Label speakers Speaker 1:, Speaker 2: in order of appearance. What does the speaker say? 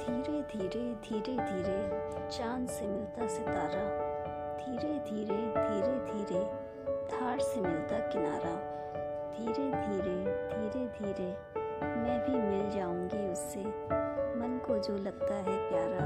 Speaker 1: धीरे धीरे धीरे धीरे चाँद से मिलता सितारा। धीरे धीरे धीरे धीरे धार से मिलता किनारा। धीरे धीरे धीरे धीरे मैं भी मिल जाऊँगी उससे। मन को जो लगता है प्यारा।